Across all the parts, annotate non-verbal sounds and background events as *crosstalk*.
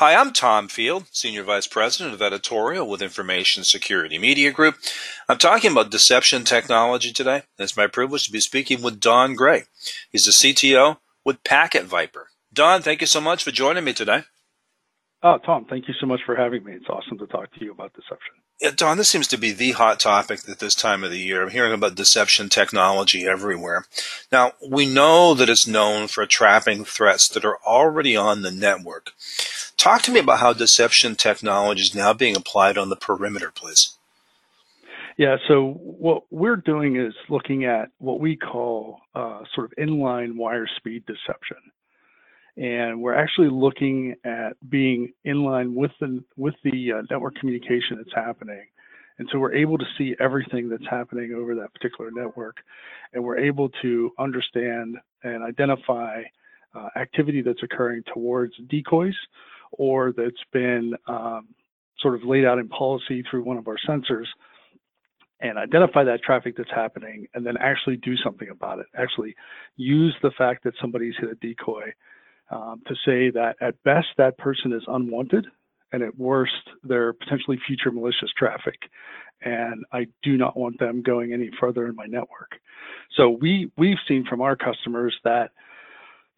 Hi, I'm Tom Field, Senior Vice President of Editorial with Information Security Media Group. I'm talking about deception technology today. It's my privilege to be speaking with Don Gray. He's the CTO with Packet Viper. Don, thank you so much for joining me today. Oh, Tom, thank you so much for having me. It's awesome to talk to you about deception. Yeah, Don, this seems to be the hot topic at this time of the year. I'm hearing about deception technology everywhere. Now, we know that it's known for trapping threats that are already on the network. Talk to me about how deception technology is now being applied on the perimeter, please. Yeah, so what we're doing is looking at what we call uh, sort of inline wire speed deception and we're actually looking at being in line with the with the uh, network communication that's happening. And so we're able to see everything that's happening over that particular network and we're able to understand and identify uh, activity that's occurring towards decoys or that's been um, sort of laid out in policy through one of our sensors and identify that traffic that's happening and then actually do something about it actually use the fact that somebody's hit a decoy um, to say that at best that person is unwanted and at worst they're potentially future malicious traffic and I do not want them going any further in my network. So we we've seen from our customers that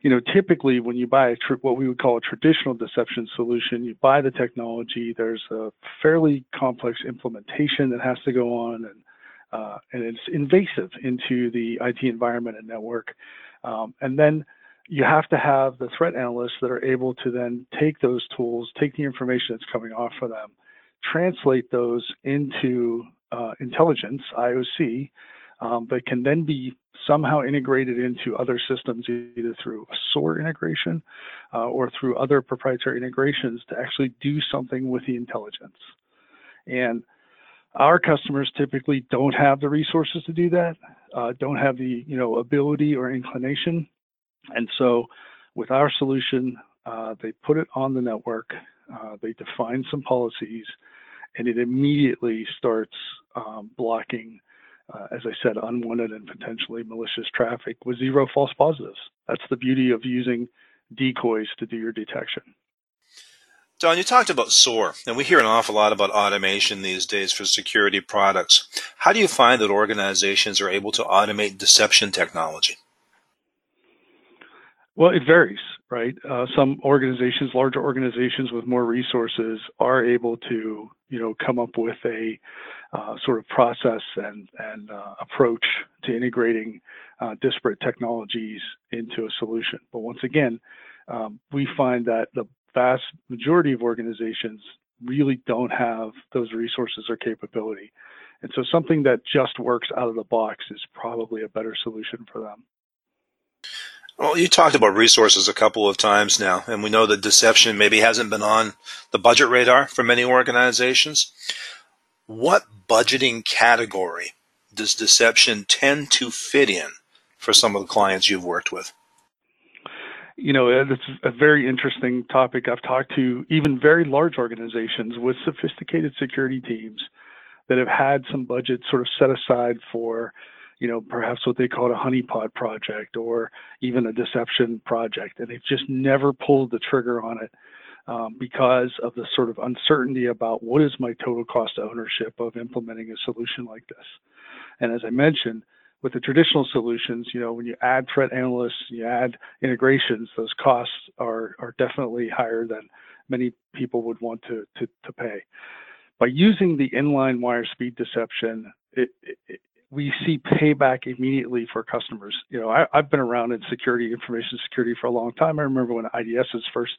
you know typically when you buy a what we would call a traditional deception solution, you buy the technology. There's a fairly complex implementation that has to go on, and uh, and it's invasive into the IT environment and network, um, and then you have to have the threat analysts that are able to then take those tools, take the information that's coming off of them, translate those into uh, intelligence, IOC, um, that can then be somehow integrated into other systems, either through a SOAR integration uh, or through other proprietary integrations to actually do something with the intelligence. And our customers typically don't have the resources to do that, uh, don't have the you know ability or inclination and so with our solution, uh, they put it on the network, uh, they define some policies, and it immediately starts um, blocking, uh, as I said, unwanted and potentially malicious traffic with zero false positives. That's the beauty of using decoys to do your detection. Don, you talked about SOAR, and we hear an awful lot about automation these days for security products. How do you find that organizations are able to automate deception technology? Well, it varies, right? Uh, some organizations, larger organizations with more resources, are able to, you know, come up with a uh, sort of process and and uh, approach to integrating uh, disparate technologies into a solution. But once again, um, we find that the vast majority of organizations really don't have those resources or capability, and so something that just works out of the box is probably a better solution for them. Well, you talked about resources a couple of times now, and we know that deception maybe hasn't been on the budget radar for many organizations. What budgeting category does deception tend to fit in for some of the clients you've worked with? You know, it's a very interesting topic. I've talked to even very large organizations with sophisticated security teams that have had some budget sort of set aside for you know, perhaps what they call a honeypot project or even a deception project. And they've just never pulled the trigger on it um, because of the sort of uncertainty about what is my total cost of ownership of implementing a solution like this. And as I mentioned, with the traditional solutions, you know, when you add threat analysts, you add integrations, those costs are, are definitely higher than many people would want to, to, to pay. By using the inline wire speed deception, it, it, we see payback immediately for customers. You know, I, have been around in security, information security for a long time. I remember when IDSs first,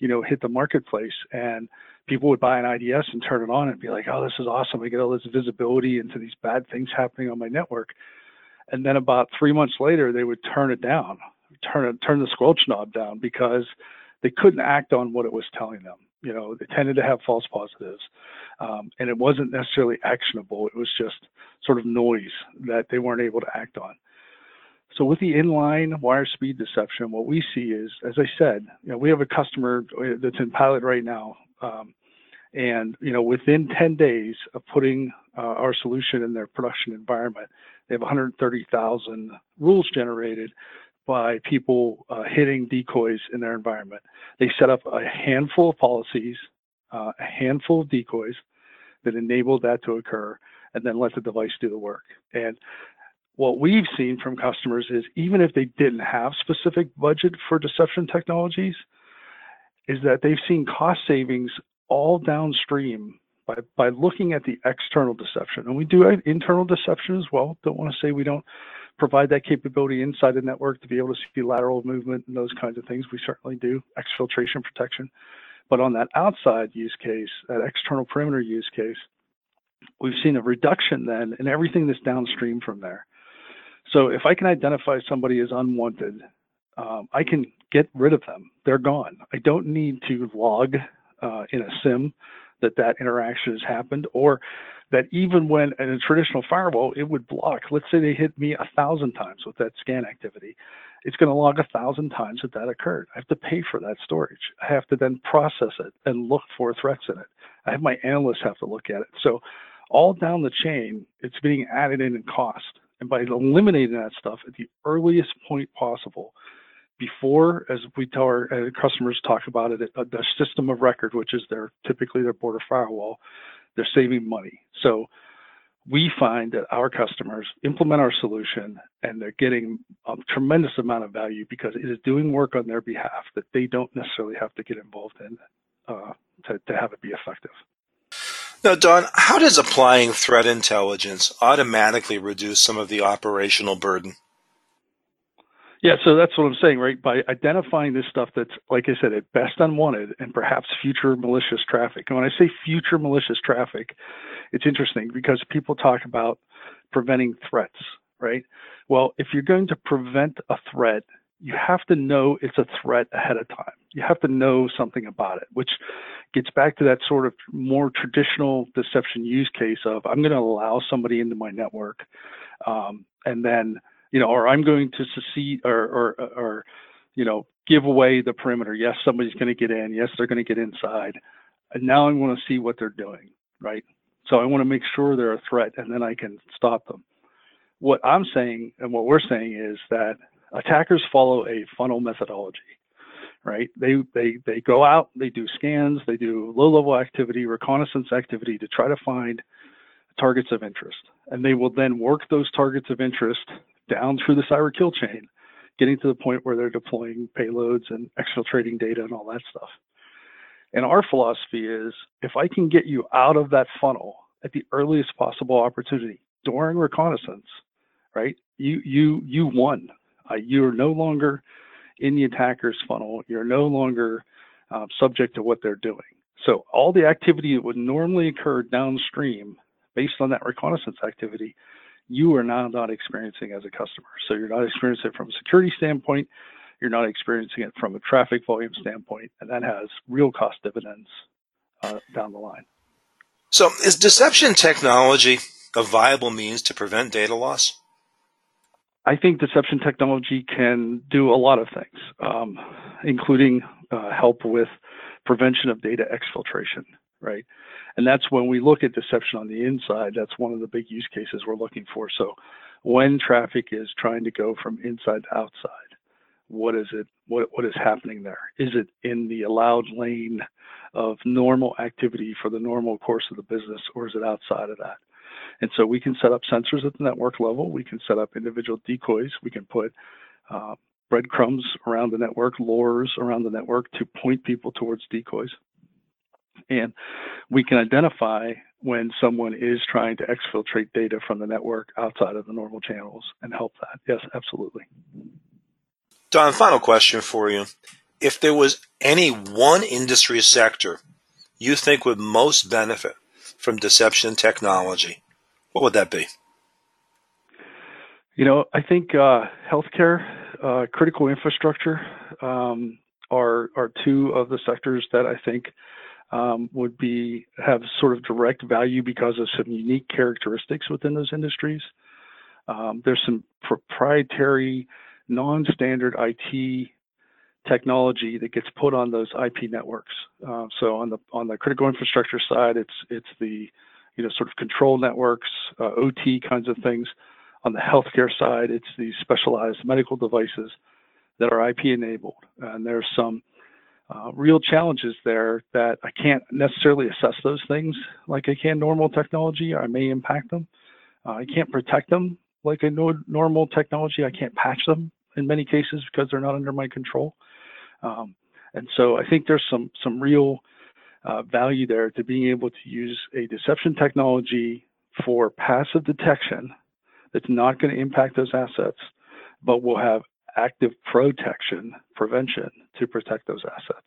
you know, hit the marketplace and people would buy an IDS and turn it on and be like, oh, this is awesome. I get all this visibility into these bad things happening on my network. And then about three months later, they would turn it down, turn it, turn the squelch knob down because they couldn't act on what it was telling them. You know, they tended to have false positives. Um, and it wasn't necessarily actionable. It was just sort of noise that they weren't able to act on. So with the inline wire speed deception, what we see is, as I said, you know, we have a customer that's in pilot right now, um, and you know, within 10 days of putting uh, our solution in their production environment, they have 130,000 rules generated by people uh, hitting decoys in their environment. They set up a handful of policies, uh, a handful of decoys that enable that to occur, and then let the device do the work. And what we've seen from customers is even if they didn't have specific budget for deception technologies, is that they've seen cost savings all downstream by, by looking at the external deception. And we do internal deception as well. Don't want to say we don't provide that capability inside the network to be able to see lateral movement and those kinds of things. We certainly do, exfiltration protection. But on that outside use case, that external perimeter use case, we've seen a reduction then in everything that's downstream from there. So if I can identify somebody as unwanted, um, I can get rid of them. They're gone. I don't need to log uh, in a SIEM that that interaction has happened or that even when in a traditional firewall, it would block. Let's say they hit me a thousand times with that scan activity. It's going to log a thousand times that that occurred. I have to pay for that storage. I have to then process it and look for threats in it. I have my analysts have to look at it. So all down the chain, it's being added in in cost. And by eliminating that stuff at the earliest point possible, before, as we tell our uh, customers talk about it, uh, the system of record, which is their typically their border firewall, they're saving money. So we find that our customers implement our solution and they're getting a tremendous amount of value because it is doing work on their behalf that they don't necessarily have to get involved in uh, to, to have it be effective. Now, Don, how does applying threat intelligence automatically reduce some of the operational burden? Yeah, so that's what I'm saying, right? By identifying this stuff that's, like I said, at best unwanted and perhaps future malicious traffic. And when I say future malicious traffic, it's interesting because people talk about preventing threats, right? Well, if you're going to prevent a threat, you have to know it's a threat ahead of time. You have to know something about it, which gets back to that sort of more traditional deception use case of I'm going to allow somebody into my network um, and then you know, or I'm going to secede or, or, or, you know, give away the perimeter. Yes, somebody's going to get in. Yes, they're going to get inside. And now I want to see what they're doing, right? So I want to make sure they're a threat and then I can stop them. What I'm saying and what we're saying is that attackers follow a funnel methodology, right? They, they, they go out, they do scans, they do low level activity, reconnaissance activity to try to find targets of interest. And they will then work those targets of interest down through the cyber kill chain, getting to the point where they're deploying payloads and exfiltrating data and all that stuff. And our philosophy is if I can get you out of that funnel at the earliest possible opportunity during reconnaissance, right? You you you won. Uh, you're no longer in the attacker's funnel. You're no longer uh, subject to what they're doing. So all the activity that would normally occur downstream based on that reconnaissance activity you are now not experiencing as a customer. So you're not experiencing it from a security standpoint, you're not experiencing it from a traffic volume standpoint, and that has real cost dividends uh, down the line. So is deception technology a viable means to prevent data loss? I think deception technology can do a lot of things, um, including uh, help with prevention of data exfiltration, right? And that's when we look at deception on the inside, that's one of the big use cases we're looking for. So when traffic is trying to go from inside to outside, what is it what what is happening there? Is it in the allowed lane of normal activity for the normal course of the business, or is it outside of that? And so we can set up sensors at the network level. We can set up individual decoys. We can put uh, breadcrumbs around the network, lures around the network to point people towards decoys. And we can identify when someone is trying to exfiltrate data from the network outside of the normal channels and help that. Yes, absolutely. Don, final question for you. If there was any one industry sector you think would most benefit from deception technology, what would that be? You know, I think uh, healthcare, uh, critical infrastructure um, are are two of the sectors that I think um, would be have sort of direct value because of some unique characteristics within those industries. Um, there's some proprietary, non-standard IT technology that gets put on those IP networks. Uh, so on the on the critical infrastructure side, it's it's the you know sort of control networks, uh, OT kinds of things. On the healthcare side, it's these specialized medical devices. that are IP enabled. And there's some uh, real challenges there that I can't necessarily assess those things like I can normal technology. I may impact them. Uh, I can't protect them like a no normal technology. I can't patch them in many cases because they're not under my control. Um, and so I think there's some some real uh, value there to being able to use a deception technology for passive detection that's not going to impact those assets, but will have active protection, prevention to protect those assets.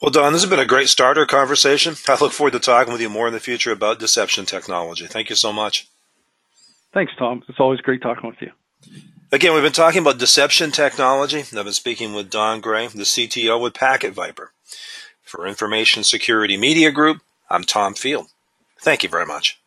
Well, Don, this has been a great starter conversation. *laughs* I look forward to talking with you more in the future about deception technology. Thank you so much. Thanks, Tom. It's always great talking with you. Again, we've been talking about deception technology. I've been speaking with Don Gray, the CTO with Packet Viper. For Information Security Media Group, I'm Tom Field. Thank you very much.